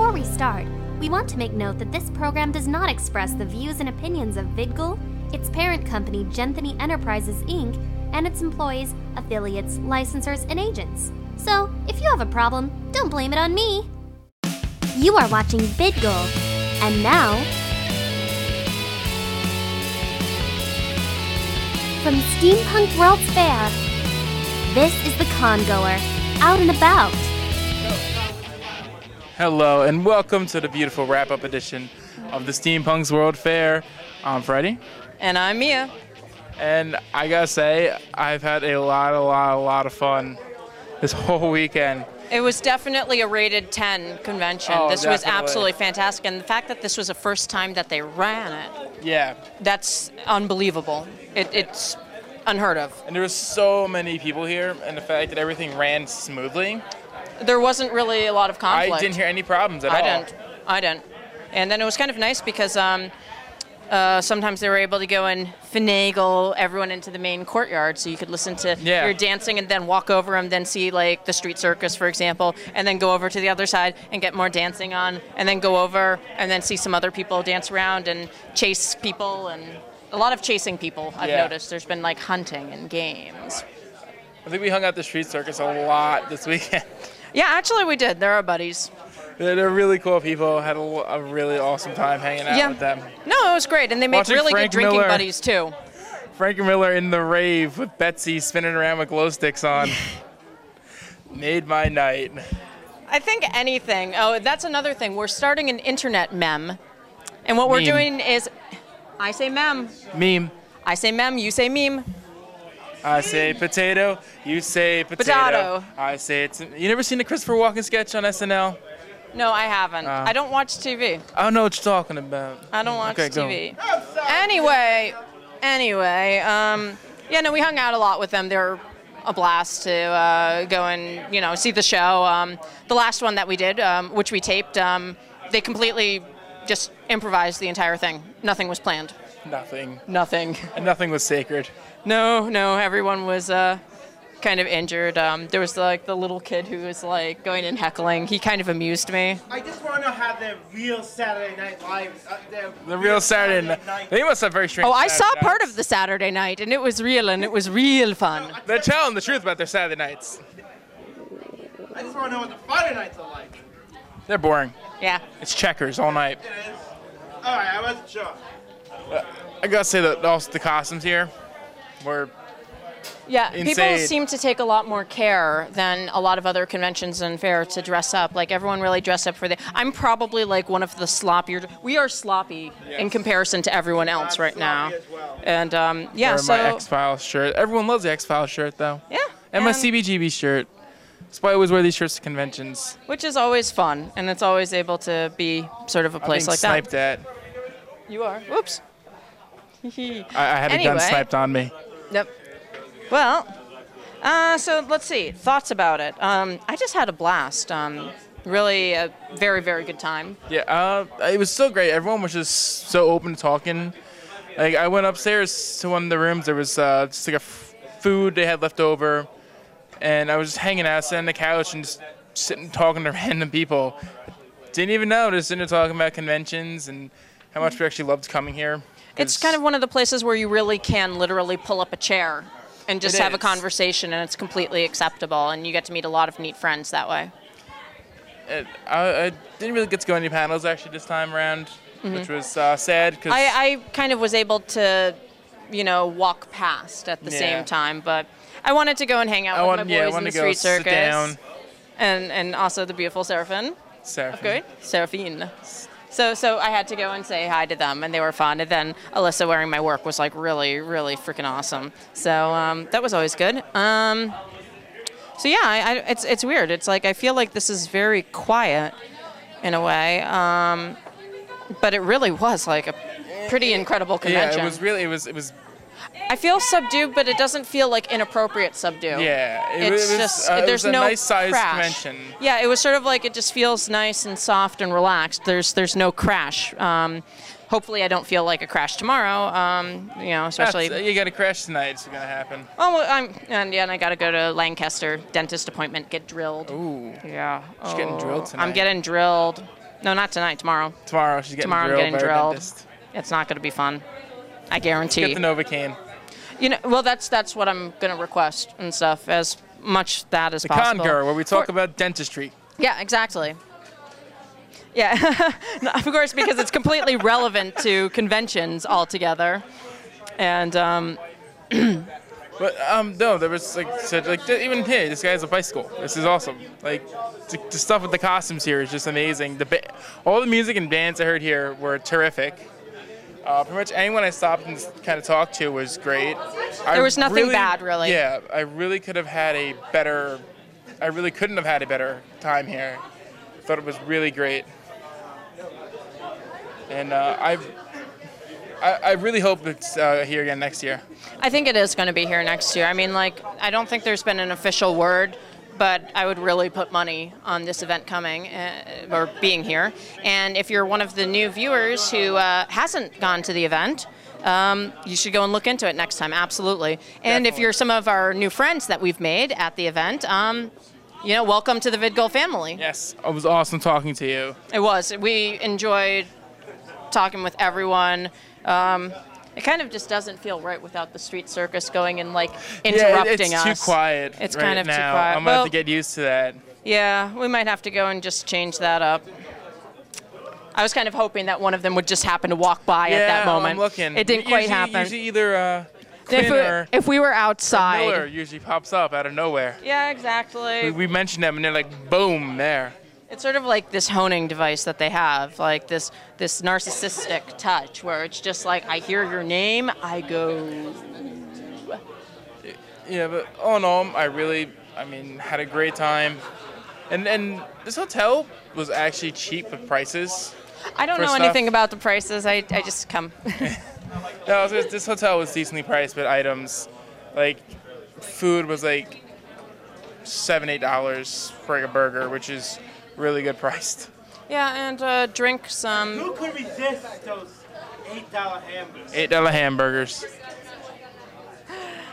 Before we start, we want to make note that this program does not express the views and opinions of VidGul, its parent company Genthany Enterprises Inc., and its employees, affiliates, licensors, and agents. So, if you have a problem, don't blame it on me. You are watching VidGul, and now, from Steampunk World's Fair, this is the Congoer, out and about. Hello, and welcome to the beautiful wrap up edition of the Steampunks World Fair. I'm Freddie, And I'm Mia. and I gotta say, I've had a lot, a lot, a lot of fun this whole weekend. It was definitely a rated 10 convention. Oh, this was absolutely fantastic. And the fact that this was the first time that they ran it, Yeah, that's unbelievable. It, it's unheard of. and there was so many people here, and the fact that everything ran smoothly. There wasn't really a lot of conflict. I didn't hear any problems at I all. didn't. I didn't. And then it was kind of nice because um, uh, sometimes they were able to go and finagle everyone into the main courtyard, so you could listen to Yeah. your dancing and then walk over and then see like the street circus, for example, and then go over to the other side and get more dancing on, and then go over and then see some other people dance around and chase people and a lot of chasing people. I've Yeah. noticed. There's been like hunting and games. I think we hung out the street circus a lot this weekend. Yeah, actually we did. They're our buddies. They're really cool people. Had a, a really awesome time hanging out Yeah. with them. No, it was great, and they make Watching really Frank good drinking Miller. buddies too. Frank Miller in the rave with Betsy spinning around with glow sticks on. Made my night. I think anything. Oh, that's another thing. We're starting an internet mem. And what we're doing is I say mem, Meme. I say mem, you say meme. I say potato. You say potato. Potato. I say it's. You never seen the Christopher Walken sketch on SNL? No, I haven't. Uh. I don't watch TV. I don't know what you're talking about. I don't watch Okay, go. TV. Anyway, anyway, um, yeah, no, we hung out a lot with them. They're a blast to uh, go and you know see the show. Um, the last one that we did, um, which we taped, um, they completely just improvised the entire thing. Nothing was planned. Nothing. Nothing. And nothing was sacred. No, no, everyone was uh, kind of injured. Um, there was like the little kid who was like going and heckling. He kind of amused me. I just want to know how the real Saturday Night Live. Uh, the, The real Saturday night. They must have very strange. Oh, I saw Saturday part of the Saturday night, and it was real, and it was real fun. They're telling the truth about their Saturday nights. I just want to know what the Friday nights are like. They're boring. Yeah. It's checkers all night. It is. All right, I wasn't sure. I gotta say that also the costumes here were Yeah, Insane. people seem to take a lot more care than a lot of other conventions and fairs to dress up. Like everyone really dressed up for the. I'm probably like one of the sloppier. We are sloppy in comparison to everyone else I'm right now. well. And um, yeah, wearing so my X Files shirt. Everyone loves the X Files shirt though. yeah, And my CBGB shirt. That's why I always wear these shirts to conventions. which is always fun, and it's always able to be sort of a I'm place being like sniped that. at. You are. Whoops. I, I had a gun Anyway. sniped on me. Yep. Well, uh, so let's see. Thoughts about it. Um, I just had a blast. Um, really a very, very good time. Yeah, uh, it was so great. Everyone was just so open to talking. Like I went upstairs to one of the rooms. There was uh, just like a f- food they had left over, and I was just hanging out, sitting on the couch and just sitting talking to random people. Didn't even know, just sitting there talking about conventions and how much we actually loved coming here. It's kind of one of the places where you really can literally pull up a chair and just have a conversation, and it's completely acceptable, and you get to meet a lot of neat friends that way. it- I, I didn't really get to go any panels actually this time around, which was uh, sad because Mm-hmm. I, I kind of was able to, you know, walk past at the Yeah. same time, but I wanted to go and hang out I with wanted, my yeah, I boys in the street circus, and and also the beautiful Seraphim. Seraphim. Good, Seraphine. So so I had to go and say hi to them, and they were fun. And then Alyssa wearing my work was like really really freaking awesome. So um, that was always good. Um, so yeah, I, I, it's it's weird. It's like I feel like this is very quiet in a way, um, but it really was like a pretty incredible convention. Yeah, it was really it was it was I feel subdued, but it doesn't feel like inappropriate subdued. Yeah, it it's was- just uh, there's a no nice-sized crash. Yeah, it was sort of like it just feels nice and soft and relaxed. There's there's no crash. Um, hopefully, I don't feel like a crash tomorrow. Um, you know, especially. That's- you got to crash tonight. It's gonna happen. Oh, well, I'm and yeah, and I got to go to Lancaster dentist appointment, get drilled. Ooh. Yeah. She's getting drilled tonight. I'm getting drilled. No, not tonight. Tomorrow. Tomorrow she's getting drilled. Tomorrow I'm getting drilled. It's not going to be fun. I guarantee. Get the Novocaine. You know, well, that's that's what I'm going to request and stuff. As much that as The possible. Congoer, where we talk For- about dentistry. Yeah, exactly. Yeah, of course, because it's completely relevant to conventions altogether. And um, But um, no, there was like said like even here, this guy has a bicycle. This is awesome. Like the, the stuff with the costumes here is just amazing. The ba- all the music and bands I heard here were terrific. Uh, pretty much anyone I stopped and kind of talked to was great. There was nothing bad, really. Yeah, I really could have had a better. I really couldn't have had a better time here. I thought it was really great, and uh, I, I, I really hope it's uh, here again next year. I think it is going to be here next year. I mean, like, I don't think there's been an official word, but I would really put money on this event coming uh, or being here. And if you're one of the new viewers who uh, hasn't gone to the event, um, you should go and look into it next time. Absolutely. And if you're some of our new friends that we've made at the event, um, you know, welcome to the VidGoal family. Yes, it was awesome talking to you. It was. We enjoyed talking with everyone. Um, it kind of just doesn't feel right without the street circus going and like interrupting yeah, it- it's us. too quiet. It's right kind of too quiet. I'm gonna Well- have to get used to that. Yeah, we might have to go and just change that up. I was kind of hoping that one of them would just happen to walk by yeah, at that moment. I'm looking. It didn't usually, quite happen. Usually either uh, if, we, if we were outside. Miller usually pops up out of nowhere. Yeah, exactly. We, we mentioned them and they're like, boom, there. It's sort of like this honing device that they have, like this this narcissistic touch, where it's just like I hear your name, I go. Yeah, but all in all, I really, I mean, had a great time. And and this hotel was actually cheap with prices. I don't know stuff. anything about the prices. I, I just come. No, this, this hotel was decently priced, but items like food was like seven, eight dollars for like a burger, which is really good priced. yeah, and uh, drinks. Um, Who could resist those eight dollar hamburgers? Eight dollar hamburgers.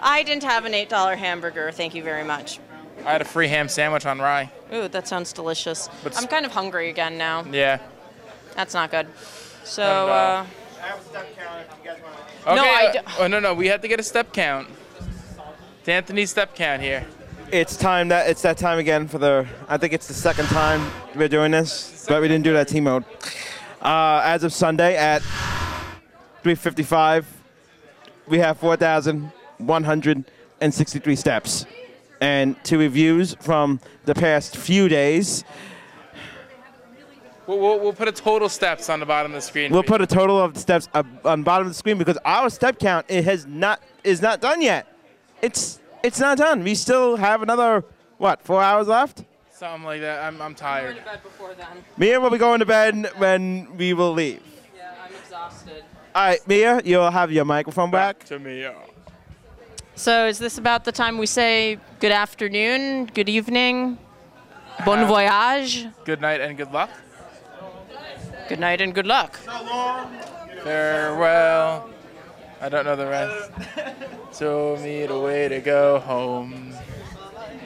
I didn't have an eight dollar hamburger. Thank you very much. I had a free ham sandwich on rye. Ooh, that sounds delicious. But I'm kind of hungry again now. Yeah. That's not good. So, Not at all. uh, I have a step count if you guys want to. Okay. No, I uh, d- oh no no, we have to get a step count. It's Anthony's step count here. It's time that it's that time again for the. I think it's the second time we're doing this, but we didn't do that team mode. Uh, as of Sunday at 3:55, we have 4,163 steps, and two reviews from the past few days. We'll, we'll, we'll put a total steps on the bottom of the screen. We'll put a total of steps up on bottom of the screen because our step count it has not is not done yet. It's it's not done. We still have another what four hours left. something like that. I'm, I'm tired. bed before then. Mia will be going to bed when we will leave. Yeah, I'm exhausted. All right, Mia, you'll have your microphone back. to me. yeah. So, is this about the time we say good afternoon, good evening, bon voyage, Good night and good luck. good night, and good luck? So long. Farewell. I don't know the rest. Show me the way to go home.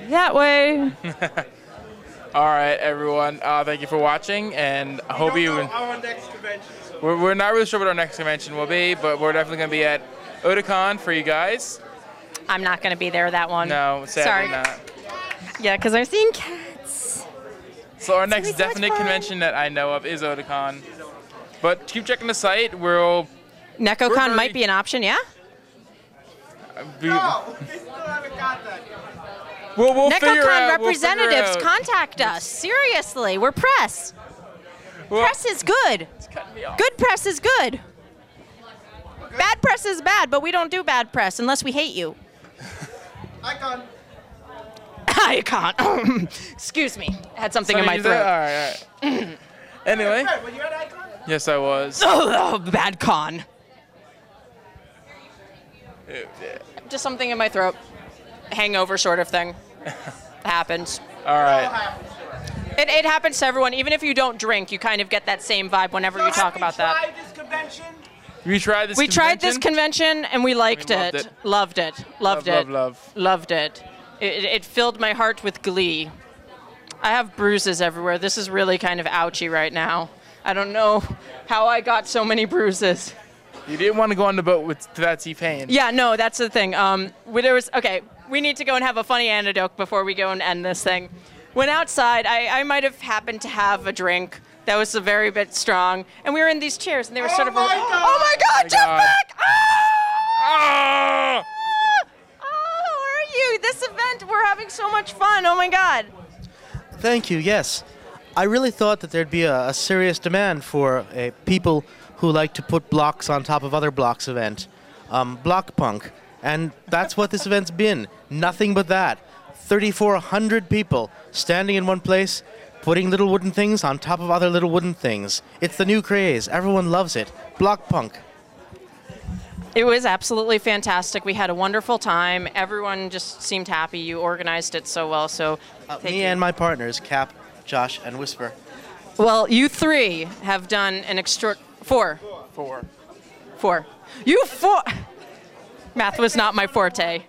That way. All right, everyone. Uh, thank you for watching, and I hope you. Our next convention. We're, we're not really sure what our next convention will be, but we're definitely going to be at Otakon for you guys. I'm not going to be there that one. No, sadly Sorry. not. Yeah, because I'm seeing cats. So our be next so definite fun. convention that I know of is Otakon. But keep checking the site. We'll Nekocon very- might be an option, yeah? be, No, we still haven't got that. we'll, we'll figure Nekocon out. we'll representatives, contact us. Seriously, we're press. Well, Press is good. it's cutting me off. Good press is good. Bad press is bad, but we don't do bad press unless we hate you. Icon. I can't. Excuse me. I had something in my Somebody use throat. All right, all right. anyway, Fred, were you at Icon? yes, I was. Oh, bad con. Just something in my throat. Hangover sort of thing. happens. All right. It, it happens to everyone. Even if you don't drink, you kind of get that same vibe whenever you talk about that. Tried this convention. We tried this. We tried this convention? convention and we liked We loved it. it. Loved it. Loved Love, it. love, love. Loved it. It, it filled my heart with glee. I have bruises everywhere. This is really kind of ouchy right now. I don't know how I got so many bruises. You didn't want to go on the boat with to that T-Pain. Yeah, no, that's the thing. Um, there was okay. We need to go and have a funny anecdote before we go and end this thing. When outside, I, I might have happened to have a drink that was a very bit strong, and we were in these chairs, and they were sort of. my a, God! Oh my God, Jeff God. Beck! Ah! Ah! Oh, how are you? This event, we're having so much fun. Oh my God. Thank you. Yes, I really thought that there'd be a, a serious demand for uh, people who like to put blocks on top of other blocks event, um, block punk, and that's what this event's been. Nothing but that. 3,400 people standing in one place, putting little wooden things on top of other little wooden things. It's the new craze. Everyone loves it. Block punk. It was absolutely fantastic. We had a wonderful time. Everyone just seemed happy. You organized it so well. So, Uh, me you. and my partners, Cap, Josh, and Whisper. well, you three have done an extra four, Four. four. You four. Math was not my forte.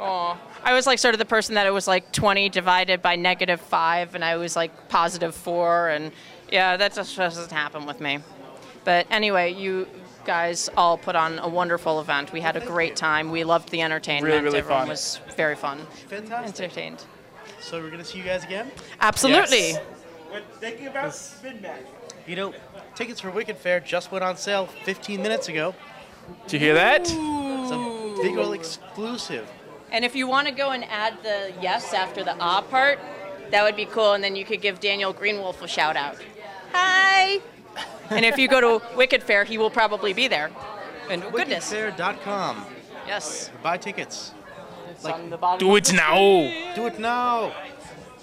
Oh, I was like sort of the person that it was like 20 divided by negative five, and I was like positive four, and yeah, that just doesn't happen with me. But anyway, you guys all put on a wonderful event. We had a great time. We loved the entertainment. Really, really Everyone fun. was very fun. Fantastic. Entertained. So we're gonna see you guys again. Absolutely. Yes. We're thinking about midnight. You know, tickets for Wicked Faire just went on sale 15 minutes ago. Did you hear that? It's a big ol' exclusive. And if you want to go and add the yes after the ah part, that would be cool. And then you could give Daniel Greenwolf a shout out. Hi. and if you go to Wicked Faire, he will probably be there. And oh, goodness. WickedFaire.com. Yes. Buy tickets. It's on the bottom Do it now. Do it now.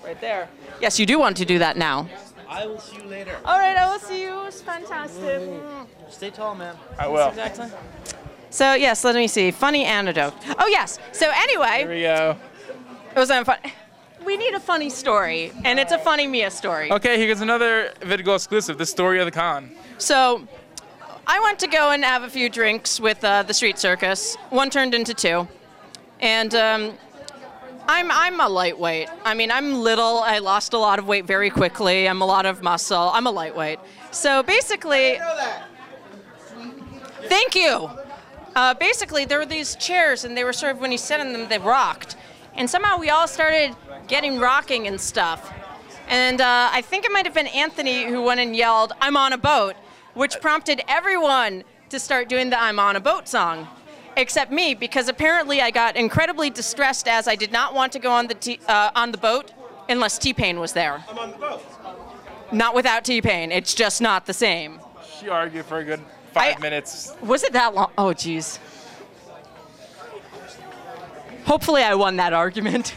Right there. Yes, you do want to do that now. I will see you later. All right, I will see you. It's fantastic. Stay tall, man. I will. Exactly. So yes, let me see. Funny anecdote. Oh yes. So anyway, Here we go. it was fun. We need a funny story, and it's a funny Mia story. Okay, here's another VidGo exclusive. The story of the con. So, I went to go and have a few drinks with uh, the street circus. One turned into two, and um, I'm I'm a lightweight. I mean, I'm little. I lost a lot of weight very quickly. I'm a lot of muscle. I'm a lightweight. So basically, thank you. Uh, basically, there were these chairs, and they were sort of when you sat in them, they rocked, and somehow we all started getting rocking and stuff. And uh, I think it might have been Anthony who went and yelled, "I'm on a boat," which prompted everyone to start doing the "I'm on a boat" song, except me, because apparently I got incredibly distressed as I did not want to go on the t- uh, on the boat unless T Pain was there. I'm on the boat. Not without T Pain. It's just not the same. She argued for a good five I- minutes. Was it that long? Oh, jeez. Hopefully, I won that argument.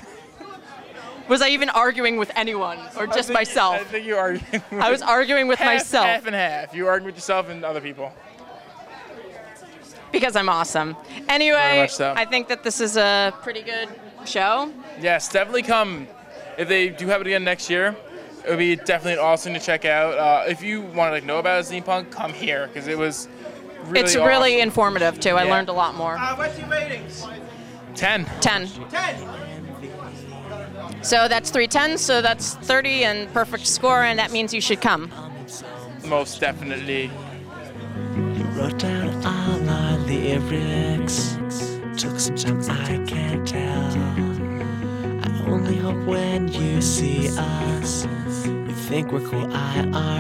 was I even arguing with anyone or I just I myself? think you argued. I was arguing with half, myself Half and half. You argued with yourself and other people. Because I'm awesome. Anyway, so. I think that this is a pretty good show. Yes, definitely come. If they do have it again next year, it would be definitely awesome to check out. Uh, if you want to like know about steampunk, come here because it was really it's really informative too. I Yeah. learned a lot more. Uh, what's your ratings? ten. 10. 10. So that's three tens, so that's 30 and perfect score, and that means you should come. Most definitely. Lyrics. Took some time, I can't tell. I only hope when you see us, you think we're cool IRL.